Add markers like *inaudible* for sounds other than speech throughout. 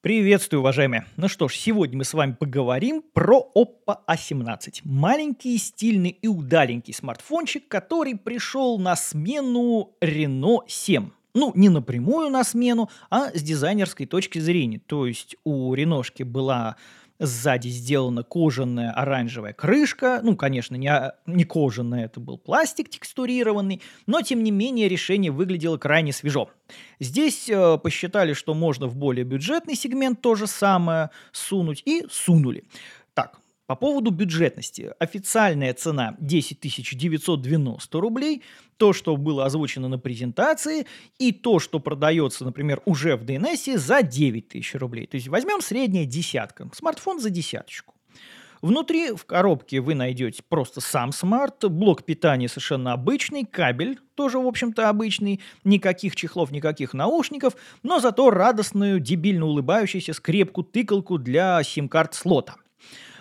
Приветствую, уважаемые! Ну что ж, сегодня мы с вами поговорим про Oppo A17. Маленький, стильный и удаленький смартфончик, который пришел на смену Renault 7. Ну, не напрямую на смену, а с дизайнерской точки зрения. То есть у Реношки была Сзади сделана кожаная оранжевая крышка. Ну, конечно, не, не кожаная, это был пластик текстурированный, но, тем не менее, решение выглядело крайне свежо. Здесь э, посчитали, что можно в более бюджетный сегмент то же самое сунуть, и сунули. Так, по поводу бюджетности. Официальная цена 10 990 рублей, то, что было озвучено на презентации, и то, что продается, например, уже в DNS за 9 тысяч рублей. То есть возьмем средняя десятка. Смартфон за десяточку. Внутри в коробке вы найдете просто сам смарт, блок питания совершенно обычный, кабель тоже, в общем-то, обычный, никаких чехлов, никаких наушников, но зато радостную, дебильно улыбающуюся скрепку-тыкалку для сим-карт слота –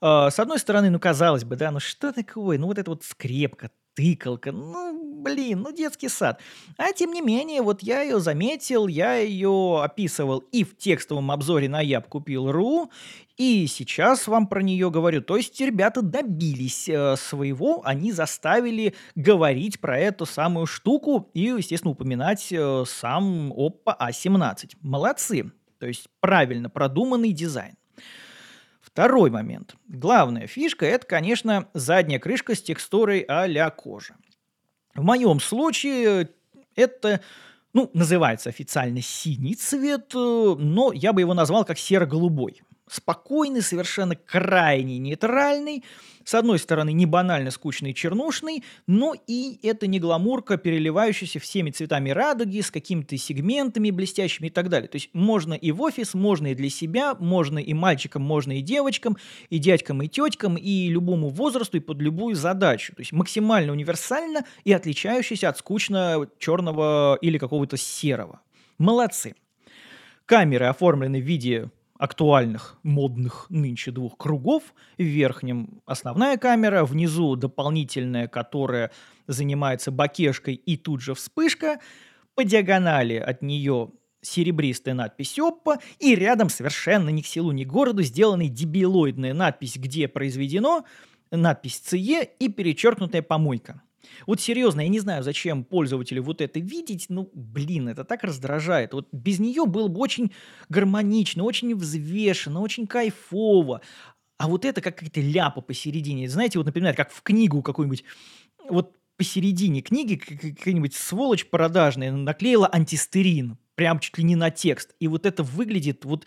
с одной стороны, ну, казалось бы, да, ну что такое, ну вот эта вот скрепка, тыкалка, ну, блин, ну детский сад. А тем не менее, вот я ее заметил, я ее описывал и в текстовом обзоре на Яб купил.ру, и сейчас вам про нее говорю. То есть ребята добились э, своего, они заставили говорить про эту самую штуку и, естественно, упоминать э, сам Oppo A17. Молодцы. То есть правильно продуманный дизайн. Второй момент. Главная фишка – это, конечно, задняя крышка с текстурой а-ля кожа. В моем случае это, ну, называется официально синий цвет, э, но я бы его назвал как серо-голубой спокойный, совершенно крайне нейтральный. С одной стороны, не банально скучный и чернушный, но и это не гламурка, переливающаяся всеми цветами радуги, с какими-то сегментами блестящими и так далее. То есть можно и в офис, можно и для себя, можно и мальчикам, можно и девочкам, и дядькам, и теткам, и любому возрасту, и под любую задачу. То есть максимально универсально и отличающийся от скучно черного или какого-то серого. Молодцы. Камеры оформлены в виде актуальных, модных нынче двух кругов. В верхнем основная камера, внизу дополнительная, которая занимается бакешкой и тут же вспышка. По диагонали от нее серебристая надпись Oppo, и рядом совершенно ни к селу, ни к городу сделана дебилоидная надпись «Где произведено», надпись CE и перечеркнутая помойка. Вот серьезно, я не знаю, зачем пользователю вот это видеть, ну, блин, это так раздражает. Вот без нее было бы очень гармонично, очень взвешенно, очень кайфово. А вот это как какая-то ляпа посередине. Знаете, вот, например, как в книгу какую-нибудь, вот посередине книги какая-нибудь сволочь продажная наклеила антистерин, прям чуть ли не на текст. И вот это выглядит вот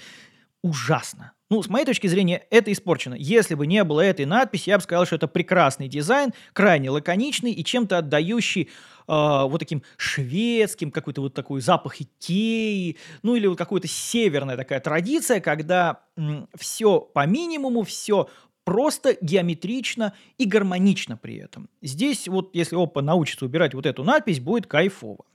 ужасно. Ну, с моей точки зрения, это испорчено. Если бы не было этой надписи, я бы сказал, что это прекрасный дизайн, крайне лаконичный и чем-то отдающий э, вот таким шведским, какой-то вот такой запах Икеи, ну или вот какая-то северная такая традиция, когда м, все по минимуму, все просто геометрично и гармонично при этом. Здесь вот, если Oppo научится убирать вот эту надпись, будет кайфово.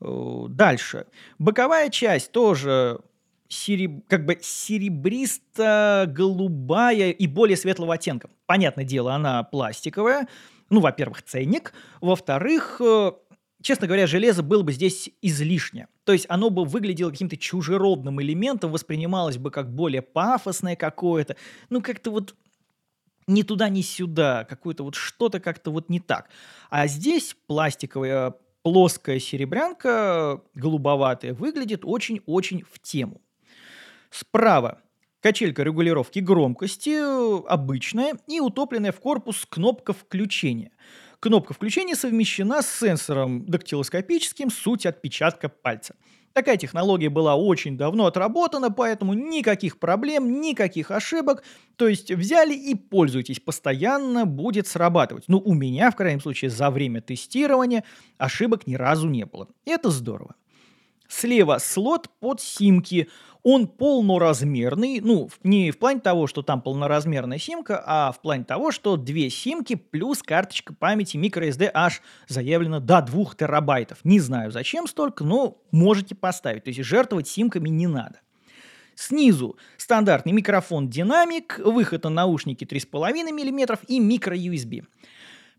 Э, дальше. Боковая часть тоже сереб... как бы серебристо-голубая и более светлого оттенка. Понятное дело, она пластиковая. Ну, во-первых, ценник. Во-вторых, э, честно говоря, железо было бы здесь излишне. То есть оно бы выглядело каким-то чужеродным элементом, воспринималось бы как более пафосное какое-то. Ну, как-то вот ни туда, ни сюда. Какое-то вот что-то как-то вот не так. А здесь пластиковая плоская серебрянка, голубоватая, выглядит очень-очень в тему. Справа качелька регулировки громкости, обычная и утопленная в корпус кнопка включения. Кнопка включения совмещена с сенсором дактилоскопическим, суть отпечатка пальца. Такая технология была очень давно отработана, поэтому никаких проблем, никаких ошибок. То есть взяли и пользуйтесь, постоянно будет срабатывать. Ну, у меня, в крайнем случае, за время тестирования ошибок ни разу не было. Это здорово. Слева слот под симки. Он полноразмерный, ну, не в плане того, что там полноразмерная симка, а в плане того, что две симки плюс карточка памяти microSD аж заявлено до 2 терабайтов. Не знаю, зачем столько, но можете поставить. То есть жертвовать симками не надо. Снизу стандартный микрофон динамик, выход на наушники 3,5 мм и микро-USB.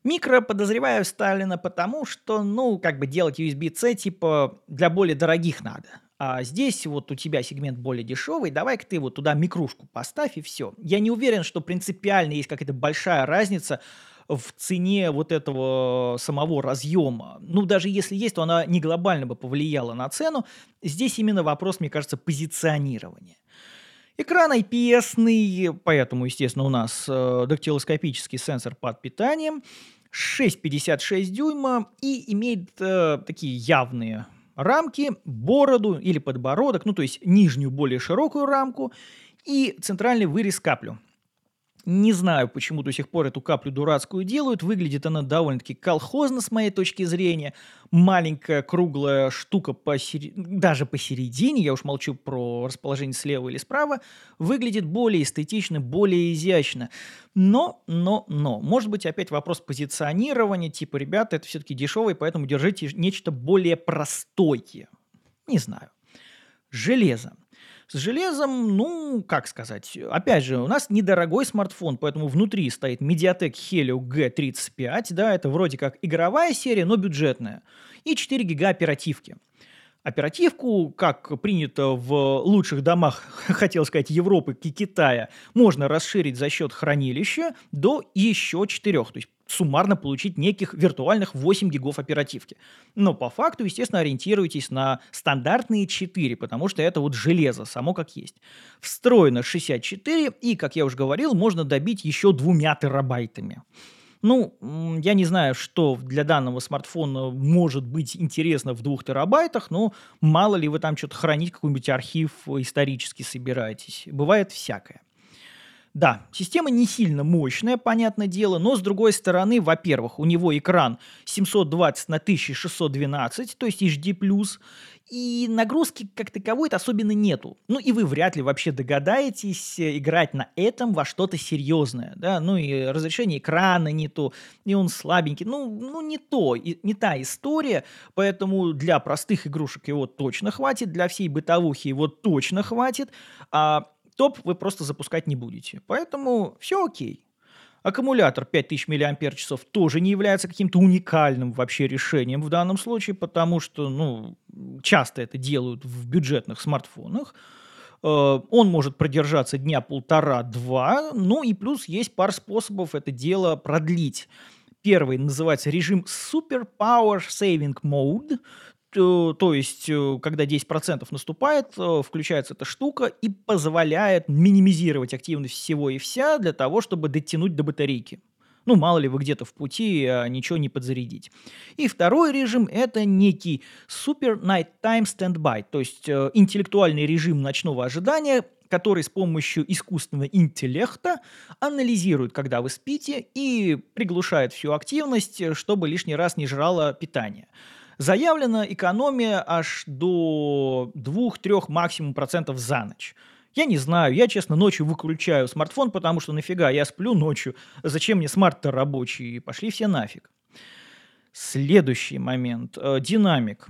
Микро, подозреваю, вставлено потому, что, ну, как бы делать USB-C, типа, для более дорогих надо. А здесь вот у тебя сегмент более дешевый, давай-ка ты вот туда микрушку поставь и все. Я не уверен, что принципиально есть какая-то большая разница в цене вот этого самого разъема. Ну, даже если есть, то она не глобально бы повлияла на цену. Здесь именно вопрос, мне кажется, позиционирования. Экран IPS, поэтому, естественно, у нас э, дактилоскопический сенсор под питанием, 6,56 дюйма и имеет э, такие явные рамки, бороду или подбородок, ну то есть нижнюю более широкую рамку и центральный вырез каплю. Не знаю, почему до сих пор эту каплю дурацкую делают. Выглядит она довольно-таки колхозно с моей точки зрения. Маленькая круглая штука посери... даже посередине, я уж молчу про расположение слева или справа, выглядит более эстетично, более изящно. Но, но, но, может быть опять вопрос позиционирования, типа, ребята, это все-таки дешевый, поэтому держите нечто более простое. Не знаю. Железо. С железом, ну, как сказать, опять же, у нас недорогой смартфон, поэтому внутри стоит Mediatek Helio G35, да, это вроде как игровая серия, но бюджетная, и 4 гига оперативки. Оперативку, как принято в лучших домах, *laughs* хотел сказать, Европы и Китая, можно расширить за счет хранилища до еще 4. То есть суммарно получить неких виртуальных 8 гигов оперативки. Но по факту, естественно, ориентируйтесь на стандартные 4, потому что это вот железо, само как есть. Встроено 64, и, как я уже говорил, можно добить еще двумя терабайтами. Ну, я не знаю, что для данного смартфона может быть интересно в двух терабайтах, но мало ли вы там что-то хранить, какой-нибудь архив исторически собираетесь. Бывает всякое. Да, система не сильно мощная, понятное дело, но с другой стороны, во-первых, у него экран 720 на 1612, то есть HD+, и нагрузки как таковой-то особенно нету. Ну и вы вряд ли вообще догадаетесь э, играть на этом во что-то серьезное, да, ну и разрешение экрана не то, и он слабенький, ну, ну не то, и, не та история, поэтому для простых игрушек его точно хватит, для всей бытовухи его точно хватит, а топ вы просто запускать не будете. Поэтому все окей. Аккумулятор 5000 мАч тоже не является каким-то уникальным вообще решением в данном случае, потому что ну, часто это делают в бюджетных смартфонах. Э, он может продержаться дня полтора-два, ну и плюс есть пара способов это дело продлить. Первый называется режим Super Power Saving Mode, то есть, э, когда 10% наступает, э, включается эта штука и позволяет минимизировать активность всего и вся для того, чтобы дотянуть до батарейки. Ну, мало ли вы где-то в пути, а ничего не подзарядить. И второй режим – это некий Super Nighttime Standby, то есть э, интеллектуальный режим ночного ожидания, который с помощью искусственного интеллекта анализирует, когда вы спите, и приглушает всю активность, чтобы лишний раз не жрало питание. Заявлена экономия аж до 2-3 максимум процентов за ночь. Я не знаю, я, честно, ночью выключаю смартфон, потому что нафига, я сплю ночью, зачем мне смарт-то рабочий, пошли все нафиг. Следующий момент. Э, динамик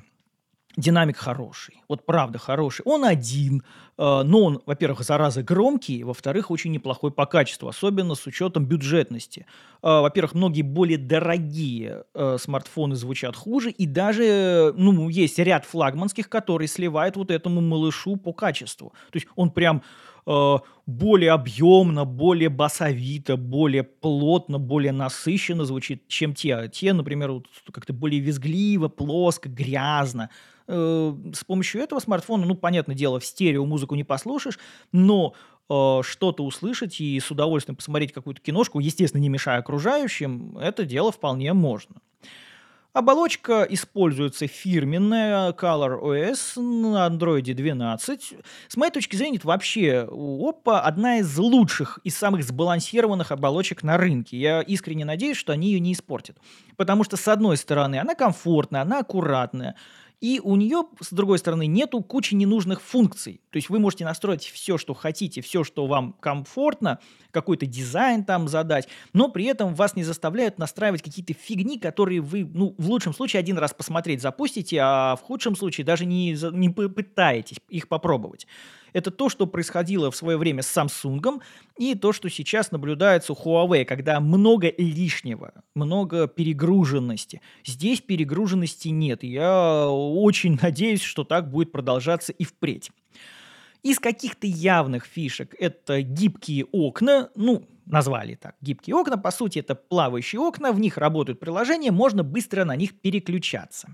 динамик хороший, вот правда хороший. Он один, э, но он, во-первых, зараза громкий, во-вторых, очень неплохой по качеству, особенно с учетом бюджетности. Э, во-первых, многие более дорогие э, смартфоны звучат хуже, и даже, ну, есть ряд флагманских, которые сливают вот этому малышу по качеству. То есть он прям более объемно, более басовито, более плотно, более насыщенно звучит, чем те. Те, например, вот как-то более визгливо, плоско, грязно. Э, с помощью этого смартфона, ну, понятное дело, в стерео музыку не послушаешь, но э, что-то услышать и с удовольствием посмотреть какую-то киношку, естественно, не мешая окружающим, это дело вполне можно. Оболочка используется фирменная Color OS на Android 12. С моей точки зрения, это вообще у Oppo одна из лучших и самых сбалансированных оболочек на рынке. Я искренне надеюсь, что они ее не испортят. Потому что, с одной стороны, она комфортная, она аккуратная, и у нее, с другой стороны, нету кучи ненужных функций. То есть вы можете настроить все, что хотите, все, что вам комфортно, какой-то дизайн там задать, но при этом вас не заставляют настраивать какие-то фигни, которые вы, ну, в лучшем случае один раз посмотреть запустите, а в худшем случае даже не, не попытаетесь их попробовать. Это то, что происходило в свое время с Samsung, и то, что сейчас наблюдается у Huawei, когда много лишнего, много перегруженности. Здесь перегруженности нет. Я очень *laughs* надеюсь, что так будет продолжаться и впредь. Из каких-то явных фишек это гибкие окна, ну, назвали так, гибкие окна, по сути это плавающие окна, в них работают приложения, можно быстро на них переключаться.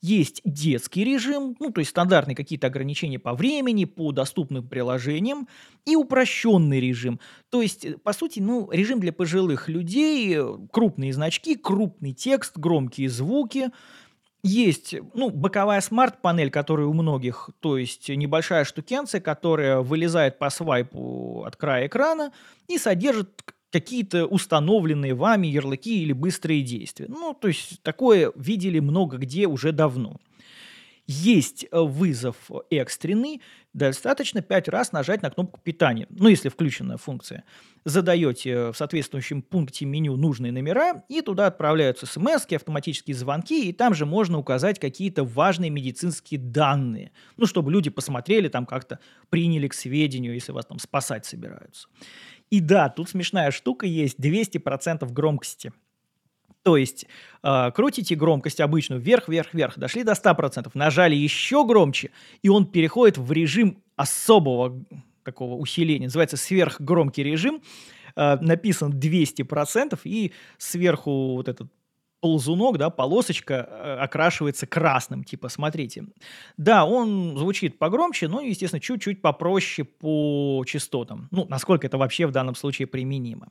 Есть детский режим, ну, то есть стандартные какие-то ограничения по времени, по доступным приложениям, и упрощенный режим. То есть, э, по сути, ну, режим для пожилых людей, крупные значки, крупный текст, громкие звуки – есть, ну, боковая смарт-панель, которая у многих, то есть небольшая штукенция, которая вылезает по свайпу от края экрана и содержит какие-то установленные вами ярлыки или быстрые действия. Ну, то есть такое видели много где уже давно. Есть э, вызов экстренный, достаточно 5 раз нажать на кнопку питания, ну, если включенная функция. Задаете в соответствующем пункте меню нужные номера, и туда отправляются смс автоматические звонки, и там же можно указать какие-то важные медицинские данные, ну, чтобы люди посмотрели, там как-то приняли к сведению, если вас там спасать собираются. И да, тут смешная штука есть, 200% громкости – то есть э, крутите громкость обычную вверх, вверх, вверх, дошли до 100%, нажали еще громче, и он переходит в режим особого такого усиления, называется сверхгромкий режим, э, написан 200%, и сверху вот этот ползунок, да, полосочка э, окрашивается красным, типа, смотрите. Да, он звучит погромче, но, естественно, чуть-чуть попроще по частотам. Ну, насколько это вообще в данном случае применимо.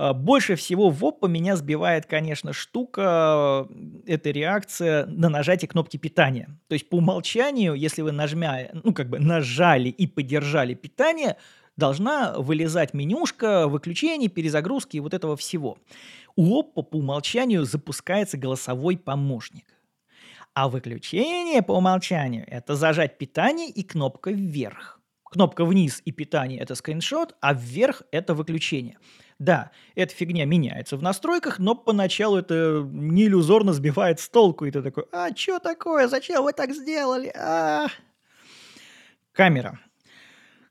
А, больше всего в ОППа меня сбивает, конечно, штука, это реакция на нажатие кнопки питания. То есть по умолчанию, если вы нажмя, ну как бы нажали и поддержали питание, должна вылезать менюшка, выключение, перезагрузки и вот этого всего. У Oppo по умолчанию запускается голосовой помощник. А выключение по умолчанию – это зажать питание и кнопка вверх. Кнопка вниз и питание – это скриншот, а вверх – это выключение – да, эта фигня меняется в настройках, но поначалу это не иллюзорно сбивает с толку, и ты такой, а что такое, зачем вы так сделали? А, Камера.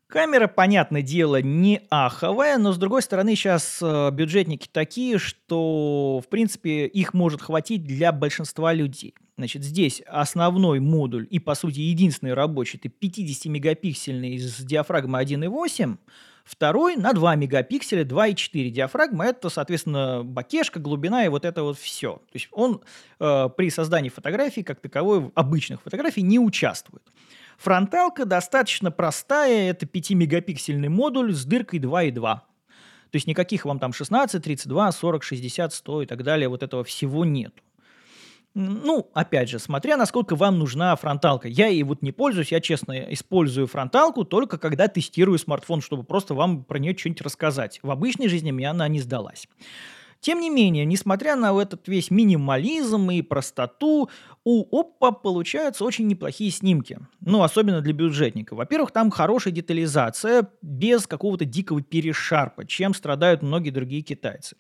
Камера, понятное дело, не аховая, но с другой стороны сейчас э, бюджетники такие, что, в принципе, их может хватить для большинства людей. Значит, здесь основной модуль и, по сути, единственный рабочий, это 50-мегапиксельный с диафрагмой 1.8, Второй на 2 мегапикселя, 2,4 диафрагма. Это, соответственно, бакешка, глубина и вот это вот все. То есть он э, при создании фотографий, как таковой, обычных фотографий не участвует. Фронталка достаточно простая. Это 5-мегапиксельный модуль с дыркой 2,2. То есть никаких вам там 16, 32, 40, 60, 100 и так далее, вот этого всего нет. Ну, опять же, смотря насколько вам нужна фронталка. Я ей вот не пользуюсь, я честно использую фронталку только когда тестирую смартфон, чтобы просто вам про нее что-нибудь рассказать. В обычной жизни мне она не сдалась. Тем не менее, несмотря на этот весь минимализм и простоту, у Oppo получаются очень неплохие снимки. Ну, особенно для бюджетника. Во-первых, там хорошая детализация, без какого-то дикого перешарпа, чем страдают многие другие китайцы.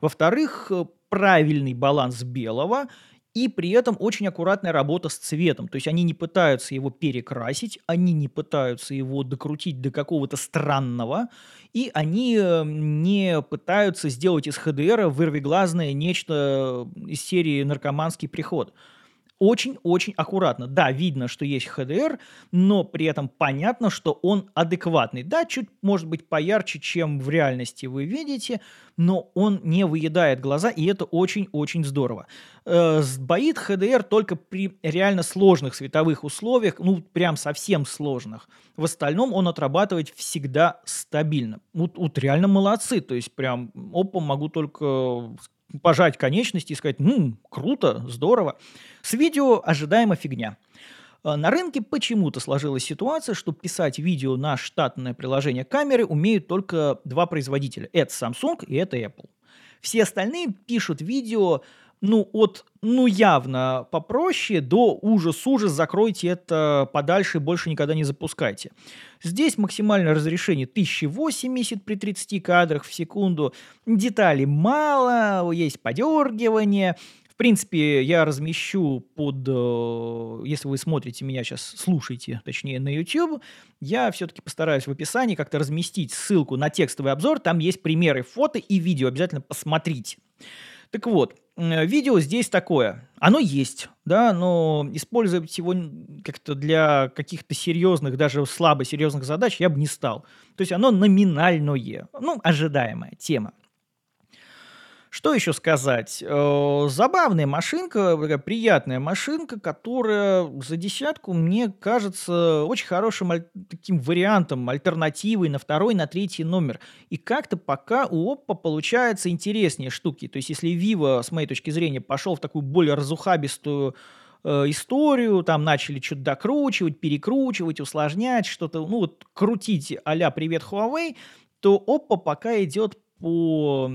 Во-вторых, э, правильный баланс белого – и при этом очень аккуратная работа с цветом. То есть они не пытаются его перекрасить, они не пытаются его докрутить до какого-то странного, и они э, не пытаются сделать из HDR вырвиглазное нечто из серии «Наркоманский приход» очень-очень аккуратно. Да, видно, что есть HDR, но при этом понятно, что он адекватный. Да, чуть, может быть, поярче, чем в реальности вы видите, но он не выедает глаза, и это очень-очень здорово. Э, сбоит HDR только при реально сложных световых условиях, ну, прям совсем сложных. В остальном он отрабатывает всегда стабильно. Вот, вот реально молодцы, то есть прям опом могу только пожать конечности и сказать, ну, круто, здорово. С видео ожидаемо фигня. Э, на рынке почему-то сложилась ситуация, что писать видео на штатное приложение камеры умеют только два производителя. Это Samsung и это Apple. Все остальные пишут видео ну, от, ну, явно попроще до ужас-ужас, закройте это подальше и больше никогда не запускайте. Здесь максимальное разрешение 1080 при 30 кадрах в секунду, деталей мало, есть подергивание, принципе, я размещу под, э, если вы смотрите меня сейчас, слушаете, точнее, на YouTube, я все-таки постараюсь в описании как-то разместить ссылку на текстовый обзор, там есть примеры фото и видео, обязательно посмотрите. Так вот, видео здесь такое. Оно есть, да, но использовать его как-то для каких-то серьезных, даже слабо серьезных задач я бы не стал. То есть оно номинальное, ну, ожидаемая тема. Что еще сказать? Э, забавная машинка, приятная машинка, которая за десятку, мне кажется, очень хорошим таким вариантом, альтернативой на второй, на третий номер. И как-то пока у Oppo получается интереснее штуки. То есть если Vivo, с моей точки зрения, пошел в такую более разухабистую э, историю, там начали что-то докручивать, перекручивать, усложнять, что-то, ну вот крутить а-ля «Привет, Huawei», то Oppo пока идет по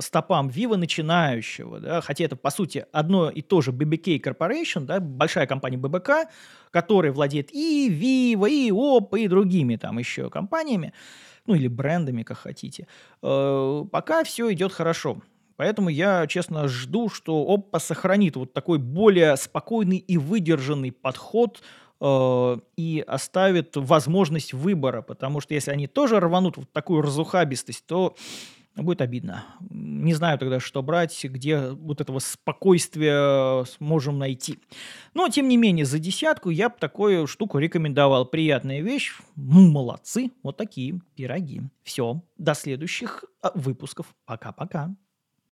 стопам Vivo начинающего, да, хотя это, по сути, одно и то же BBK Corporation, да, большая компания BBK, которая владеет и Vivo, и Oppo, и другими там еще компаниями, ну или брендами, как хотите. Э, пока все идет хорошо. Поэтому я, честно, жду, что Oppo сохранит вот такой более спокойный и выдержанный подход э, и оставит возможность выбора, потому что если они тоже рванут вот такую разухабистость, то будет обидно. Не знаю тогда, что брать, где вот этого спокойствия сможем найти. Но, тем не менее, за десятку я бы такую штуку рекомендовал. Приятная вещь. Молодцы. Вот такие пироги. Все. До следующих а, выпусков. Пока-пока.